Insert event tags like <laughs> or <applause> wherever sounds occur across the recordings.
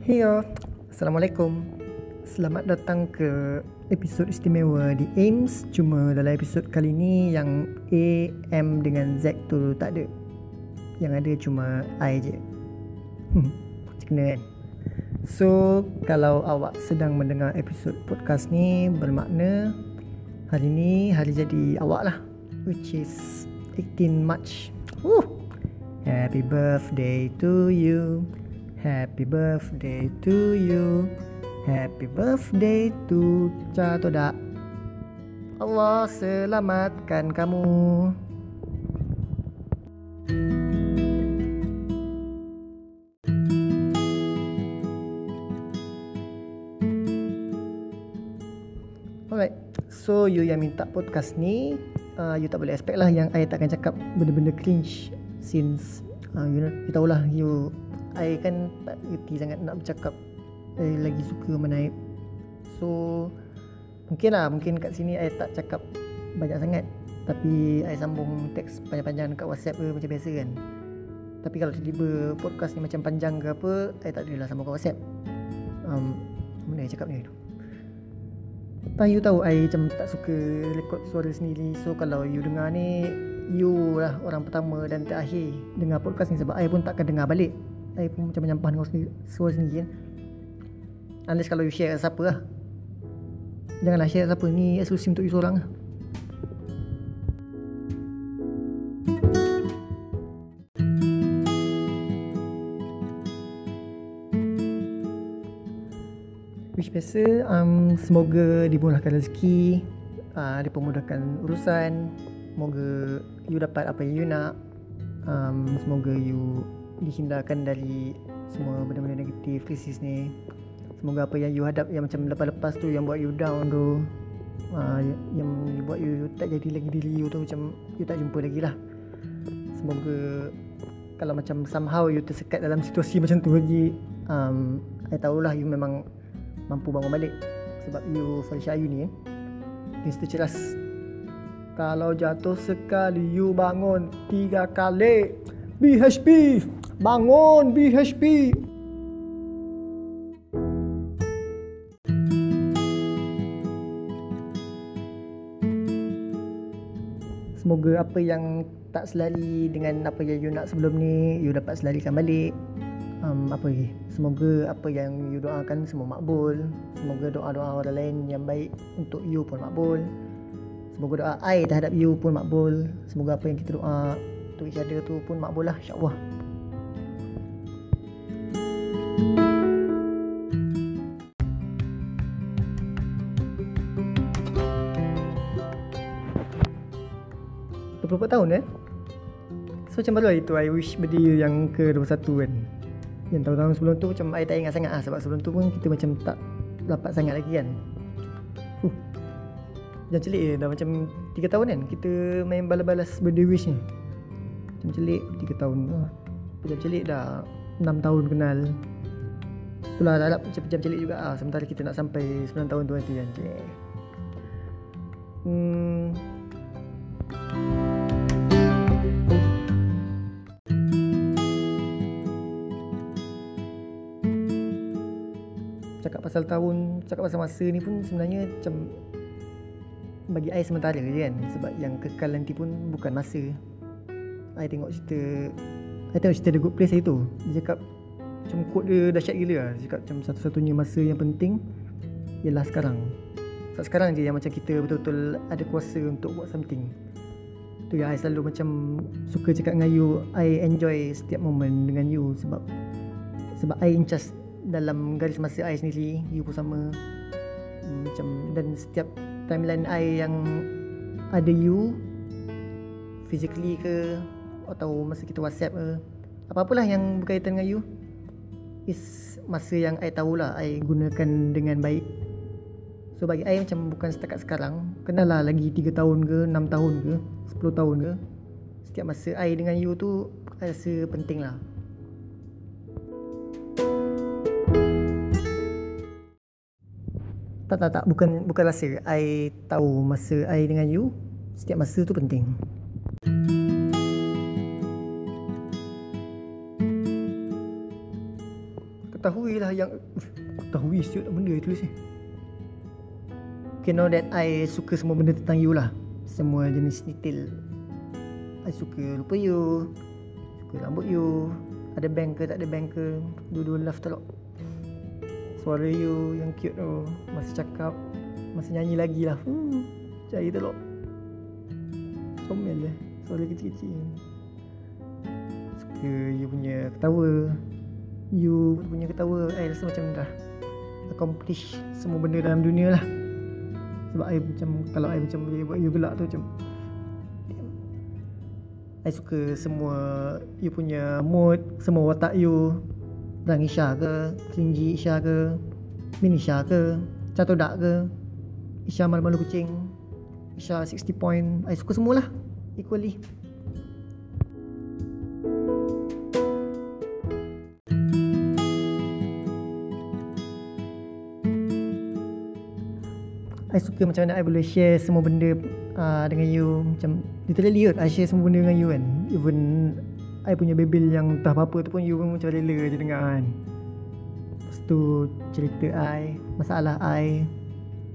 Heyo, Assalamualaikum. Selamat datang ke episod istimewa di AIMS. Cuma dalam episod kali ni yang A, M dengan Z tu tak ada. Yang ada cuma I je. Hmm, kena kan? So, kalau awak sedang mendengar episod podcast ni bermakna hari ni hari jadi awak lah. Which is 18 March. Woo! Happy birthday to you. Happy birthday to you. Happy birthday to Catoda. Allah selamatkan kamu. Alright, so you yang minta podcast ni, uh, you tak boleh expect lah yang I takkan cakap benda-benda cringe since uh, you know, you tahulah you I kan tak reti sangat nak bercakap I lagi suka menaip So Mungkin lah Mungkin kat sini I tak cakap Banyak sangat. Tapi I sambung teks panjang-panjang Dekat whatsapp ke Macam biasa kan. Tapi kalau tiba-tiba Podcast ni macam panjang ke apa I tak adalah sambung kat whatsapp. Um, Mana I cakap ni tu Lepas you tahu I macam tak suka Rekod suara sendiri. So kalau you dengar ni You lah orang pertama dan terakhir Dengar podcast ni Sebab I pun takkan dengar balik. I pun macam menyampah dengan sendiri, suara sendiri kan Unless kalau you share dengan siapa lah. Janganlah share siapa Ni eksklusif untuk you seorang lah. Biasa um, Semoga dimudahkan rezeki uh, Dipermudahkan urusan Semoga you dapat apa yang you nak. Um, Semoga you dihindarkan dari semua benda-benda negatif krisis ni. Semoga apa yang you hadap yang macam lepas-lepas tu yang buat you down tu uh, yang buat you tak jadi lagi diri you tu macam you tak jumpa lagi lah. Semoga kalau macam somehow you tersekat dalam situasi macam tu lagi um, I tahulah you memang mampu bangun balik sebab you Falisha Ayu ni eh Mr. Ceras kalau jatuh sekali you bangun tiga kali. BHP Bangun BHP Semoga apa yang tak selari dengan apa yang you nak sebelum ni You dapat selarikan balik. Um, Apa lagi? Semoga apa yang you doakan semua makbul. Semoga doa-doa orang lain yang baik untuk you pun makbul Semoga doa I terhadap you pun makbul. Semoga apa yang kita doa untuk each other tu pun makbul lah InsyaAllah. Berapa tahun eh? So macam baru hari tu I wish birthday yang ke-21 kan? Yang tahun-tahun sebelum tu macam I tak ingat sangat lah Sebab sebelum tu pun kita macam tak dapat sangat lagi kan Jangan celik je dah macam 3 tahun kan Kita main balas-balas birthday wish ni. Macam celik 3 tahun. Macam celik dah 6 tahun kenal. Itulah dah dapat macam celik juga. Lah Sementara kita nak sampai 9 tahun tu nanti kan Hmm. Cakap pasal tahun, cakap pasal masa ni pun sebenarnya macam bagi I sementara je kan sebab yang kekal nanti pun bukan masa. I tengok cerita I tengok cerita The Good Place hari tu. Dia cakap macam quote dia dahsyat gila lah. Dia cakap macam satu-satunya masa yang penting ialah sekarang. Sebab sekarang je yang macam kita betul-betul ada kuasa untuk buat something. Tu yang I selalu macam suka cakap dengan you, I enjoy setiap moment dengan you sebab sebab I in charge dalam garis masa I sendiri You pun sama hmm, Macam Dan setiap timeline I yang Ada you Physically ke Atau masa kita whatsapp ke Apa-apalah yang berkaitan dengan you Is masa yang I tahulah I gunakan dengan baik. So bagi I macam bukan setakat sekarang Kenal lah lagi 3 tahun ke 6 tahun ke 10 tahun ke Setiap masa I dengan you tu I rasa penting lah Tak tak tak. Bukan bukan rasa I tahu masa I dengan you setiap masa tu penting. ketahui lah yang ketahui siut benda itu sih Okay, know that I suka semua benda tentang you lah. Semua jenis detail. I suka rupa you Suka rambut you. Ada bank ke tak ada bank ke Dua-dua love telok Suara you yang cute tu Masih cakap Masih nyanyi lagi lah. Hmm, Cari telok Comel lah Suara kecil-kecil. Suka you punya ketawa. You punya ketawa I rasa macam dah Accomplish semua benda dalam dunia lah. Sebab I macam Kalau I macam boleh buat you gelak tu macam I suka semua You punya mood Semua watak you Rang Isha ke Tinggi Isha ke Min Isha ke Catodak ke Isha malu-malu kucing Isha 60 point I suka semualah Equally. I suka macam mana I boleh share semua benda uh, dengan you. Macam literally kot I share semua benda dengan you kan. Even I punya bebel yang entah apa-apa tu pun you pun macam rela je dengar kan. Lepas tu cerita I, masalah I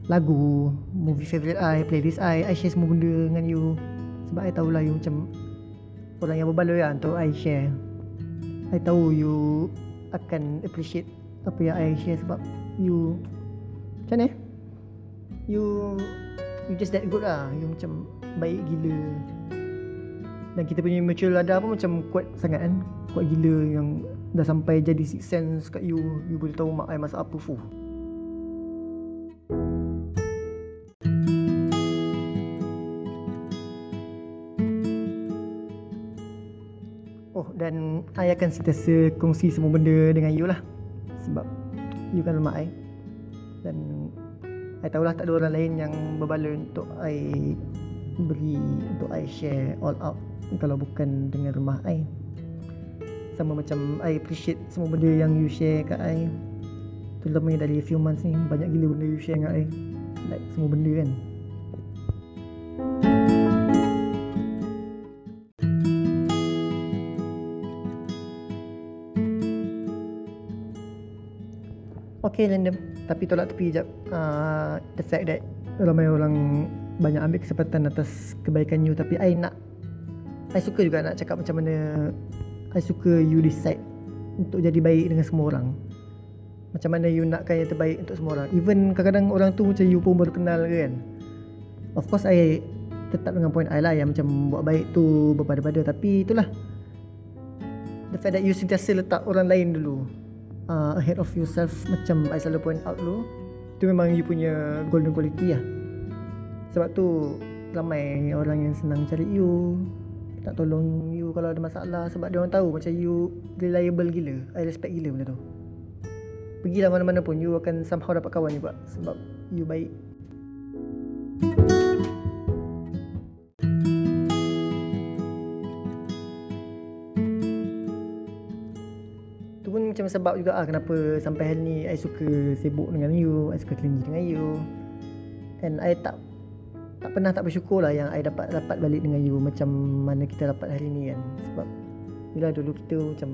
Lagu, movie favourite I, playlist I I share semua benda dengan you. Sebab I tahulah you macam Orang yang berbaloi lah untuk I share. I tahu you akan appreciate apa yang I share sebab you Macam mana eh? you you just that good lah. You macam baik gila dan kita punya mutual ada pun macam kuat sangat kan? Kuat gila yang dah sampai jadi six sense kat you. You boleh tahu mak I masak apa fuh. Oh dan I akan sentiasa kongsi semua benda dengan you lah. Sebab you kan mak I. Dan I tahulah tak ada orang lain yang berbaloi untuk I beri untuk I share all out kalau bukan dengan rumah I. Sama macam I appreciate semua benda yang you share kat I. Terutama dari few months ni banyak gila benda you share dengan I. Like semua benda kan. Okay random Tapi tolak tepi sekejap uh, The fact that Ramai orang Banyak ambil kesempatan atas Kebaikan you Tapi I nak I suka juga nak cakap macam mana I suka you decide Untuk jadi baik dengan semua orang. Macam mana you nakkan yang terbaik untuk semua orang. Even kadang-kadang orang tu macam you pun baru kenal kan. Of course I Tetap dengan point I lah Yang macam buat baik tu Berpada-pada. Tapi itulah. The fact that you sentiasa letak orang lain dulu uh, ahead of yourself macam I selalu point out dulu itu memang you punya golden quality lah. Sebab tu ramai orang yang senang cari you tak tolong you kalau ada masalah sebab dia orang tahu macam you reliable gila. I respect gila benda tu. Pergilah mana-mana pun you akan somehow dapat kawan juga sebab you baik. Macam sebab juga ah kenapa sampai hari ni I suka sibuk dengan you, I suka kelinci dengan you. And I tak tak pernah tak bersyukur lah yang I dapat dapat balik dengan you macam mana kita dapat hari ni kan. Sebab bila dulu kita macam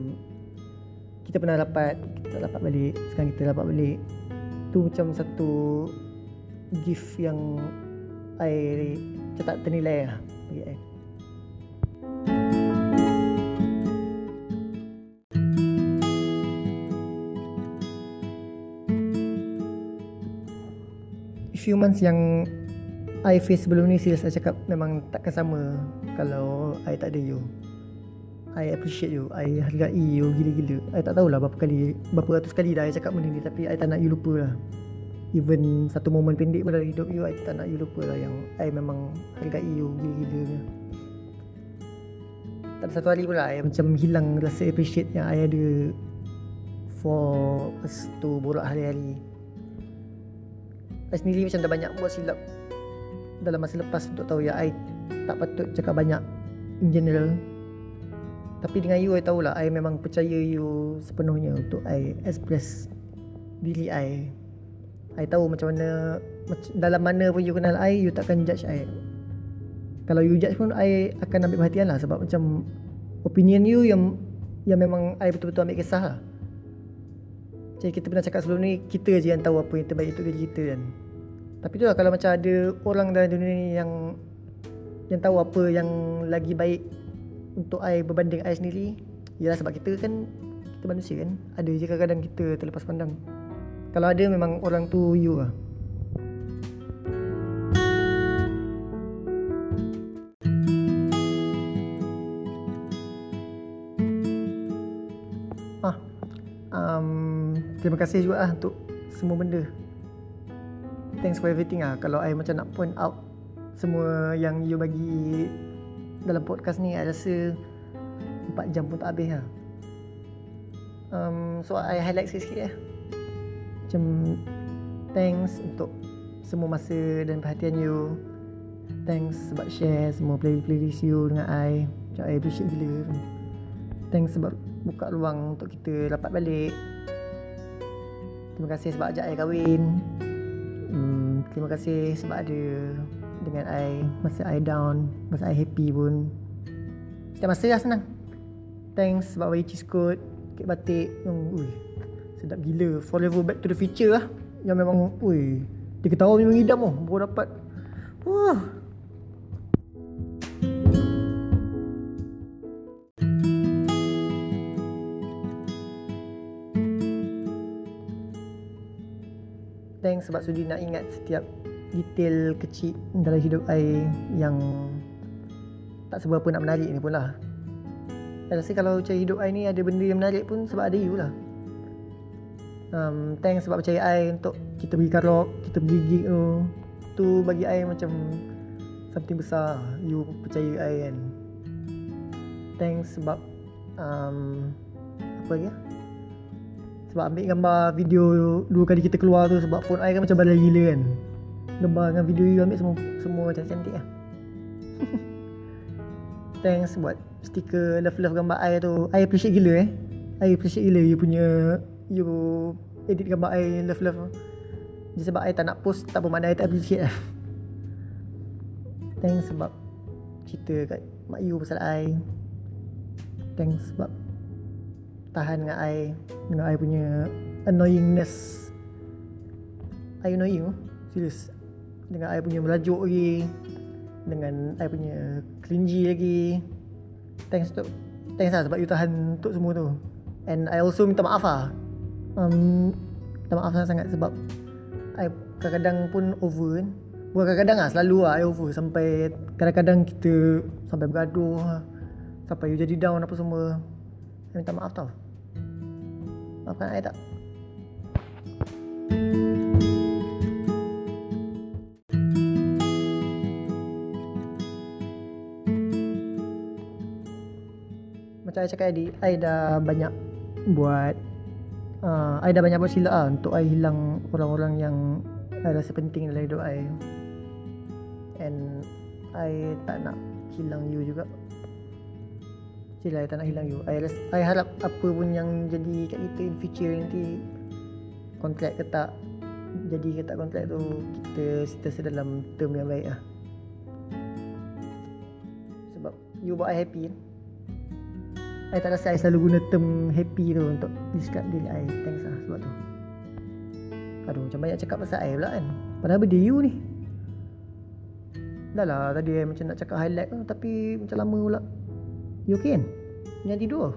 kita pernah dapat, kita tak dapat balik, sekarang kita dapat balik. Tu macam satu gift yang I tak ternilai lah bagi I. few months yang I face sebelum ni serius I cakap memang takkan sama kalau I tak ada you. I appreciate you. I hargai you gila-gila. I tak tahulah berapa kali, berapa ratus kali dah I cakap benda ni tapi I tak nak you lupa lah. Even satu momen pendek pun dalam hidup you, I tak nak you lupa lah yang I memang hargai you gila-gila. Tak ada satu hari pun lah I macam hilang rasa appreciate yang I ada for us to borak hari-hari. I sendiri macam dah banyak buat silap dalam masa lepas untuk tahu ya I tak patut cakap banyak in general. Tapi dengan you I tahulah I memang percaya you sepenuhnya untuk I express diri I. I tahu macam mana dalam mana pun you kenal I you takkan judge I. Kalau you judge pun I akan ambil perhatian lah sebab macam opinion you yang yang memang I betul-betul ambil kisah lah. Jadi kita pernah cakap sebelum ni Kita je yang tahu apa yang terbaik untuk diri kita kan Tapi tu lah kalau macam ada orang dalam dunia ni yang Yang tahu apa yang lagi baik Untuk I berbanding I sendiri Yalah sebab kita kan Kita manusia kan Ada je kadang-kadang kita terlepas pandang Kalau ada memang orang tu you lah Ah, um, terima kasih juga lah untuk semua benda. Thanks for everything ah. Kalau I macam nak point out semua yang you bagi dalam podcast ni, I rasa 4 jam pun tak habis lah. Um, so I highlight sikit-sikit lah. Macam thanks untuk semua masa dan perhatian you. Thanks sebab share semua playlist you dengan I. Macam I appreciate gila. Thanks sebab buka ruang untuk kita dapat balik. Terima kasih sebab ajak I kahwin. Terima kasih sebab ada dengan I masa I down, masa I happy pun. Setiap masa lah senang. Thanks sebab bagi cheese code, kek batik yang ui, sedap gila. Forever back to the future lah. Yang memang ui, dia ketawa memang hidam oh, baru dapat. Wah, Thanks sebab sudi nak ingat setiap detail kecil dalam hidup I yang tak seberapa nak menarik ni pun lah. Saya rasa kalau cari hidup I ni ada benda yang menarik pun sebab ada you lah. Um, thanks sebab percaya I untuk kita pergi karok, kita pergi gig tu. Tu bagi I macam something besar. You percaya I kan. Thanks sebab um, apa lagi ya? Sebab ambil gambar video dua kali kita keluar tu sebab phone I kan macam balai gila kan. Gambar dengan video you ambil semua semua cantik-cantik lah. <laughs> Thanks buat stiker love-love gambar I tu. I appreciate gila eh. I appreciate gila you punya you edit gambar I love-love. Jadi sebab I tak nak post tak bermakna I tak appreciate lah. <laughs> Thanks sebab cerita kat mak you pasal I. Thanks sebab tahan dengan I dengan I punya annoyingness. I annoying serius? Dengan I punya merajuk lagi? Dengan I punya cringy lagi? Thanks untuk thanks lah sebab you tahan untuk semua tu. And I also minta maaf lah. Um, minta maaf sangat-sangat sebab I kadang-kadang pun over kan. Bukan kadang-kadang lah selalu lah I over sampai kadang-kadang kita sampai bergaduh lah. sampai you jadi down apa semua I minta maaf tau. Maafkan I tak? Macam I cakap tadi I dah banyak buat uh, I dah banyak buat silap lah Untuk I hilang orang-orang yang I rasa penting dalam hidup I And I tak nak hilang you juga Still I tak nak hilang you. I, I harap apa pun yang jadi kat kita in future nanti Kontrak ke tak Jadi ke tak kontrak tu Kita sentiasa dalam term yang baik lah. Sebab you buat I happy kan? I tak rasa I selalu guna term happy tu Untuk describe diri I. Thanks lah sebab tu. Aduh macam banyak cakap pasal I pula kan? Padahal benda you ni. Dah lah tadi I macam nak cakap highlight tu Tapi macam lama pula Kan? Jangan tidur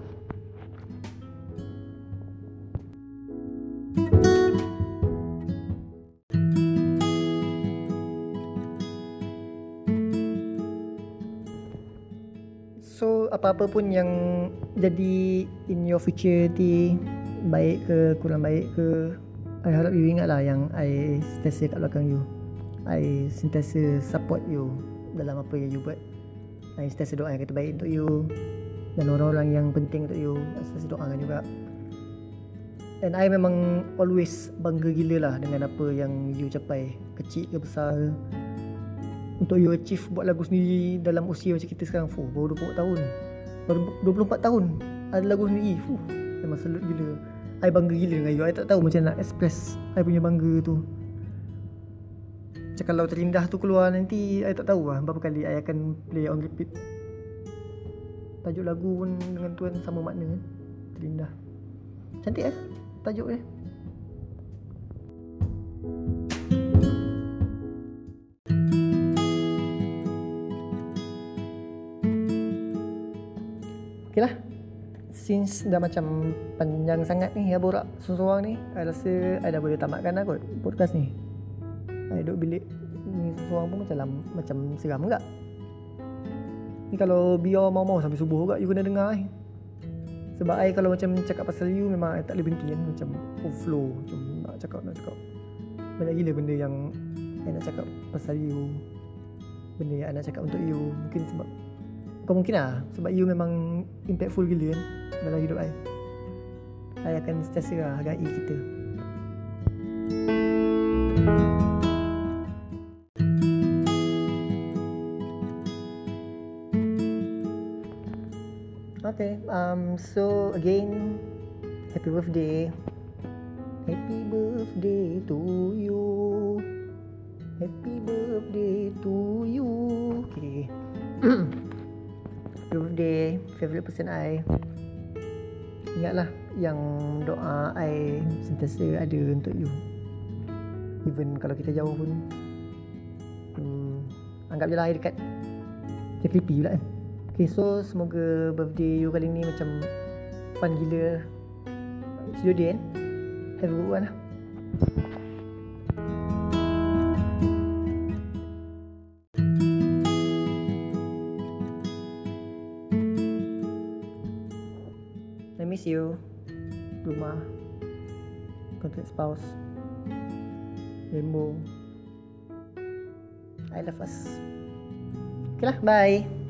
So apa-apa pun yang jadi in your future nanti Baik ke kurang baik ke I harap you ingat lah yang I sentiasa kat belakang you. I sentiasa support you dalam apa yang you buat I sentiasa doa yang terbaik untuk you. Dan orang-orang yang penting untuk you. I sentiasa doakan juga. And I memang always bangga gila lah Dengan apa yang you capai. Kecil ke besar. Untuk you achieve buat lagu sendiri Dalam usia macam kita sekarang Fuh, Baru 24 tahun. Baru 24 tahun Ada lagu sendiri Fuh, Memang salut gila. I bangga gila dengan you. I tak tahu macam nak express I punya bangga tu macam kalau terindah tu keluar nanti I tak tahu lah berapa kali I akan play on repeat. Tajuk lagu pun dengan tuan sama makna Terindah. Cantik eh tajuk dia? Eh? Okay lah. Since dah macam panjang sangat ni Ya borak seorang ni I rasa I dah boleh tamatkan lah kot podcast ni. I duduk bilik ni seorang pun macam macam seram enggak Ni kalau biar mau-mau sampai subuh juga You kena dengar eh. Sebab I kalau macam cakap pasal you Memang I tak boleh berhenti kan. Macam overflow Macam nak cakap nak cakap. Banyak gila benda yang I nak cakap pasal you. Benda yang I nak cakap untuk you. Mungkin sebab Bukan mungkin lah. Sebab you memang Impactful gila kan Dalam hidup I. I akan sentiasa lah Hargai kita Okay, um, so again, happy birthday. Happy birthday to you. Happy birthday to you. Okay. <clears throat> happy birthday, favorite person I. Ingatlah yang doa I sentiasa ada untuk you. Even kalau kita jauh pun. Hmm, anggap je lah I dekat. Creepy pula kan. Okay, so semoga birthday you kali ni macam fun gila. See you again. Have a good one lah. I miss you. Rumah. Contract spouse. Rainbow. I love us. Okay lah, bye.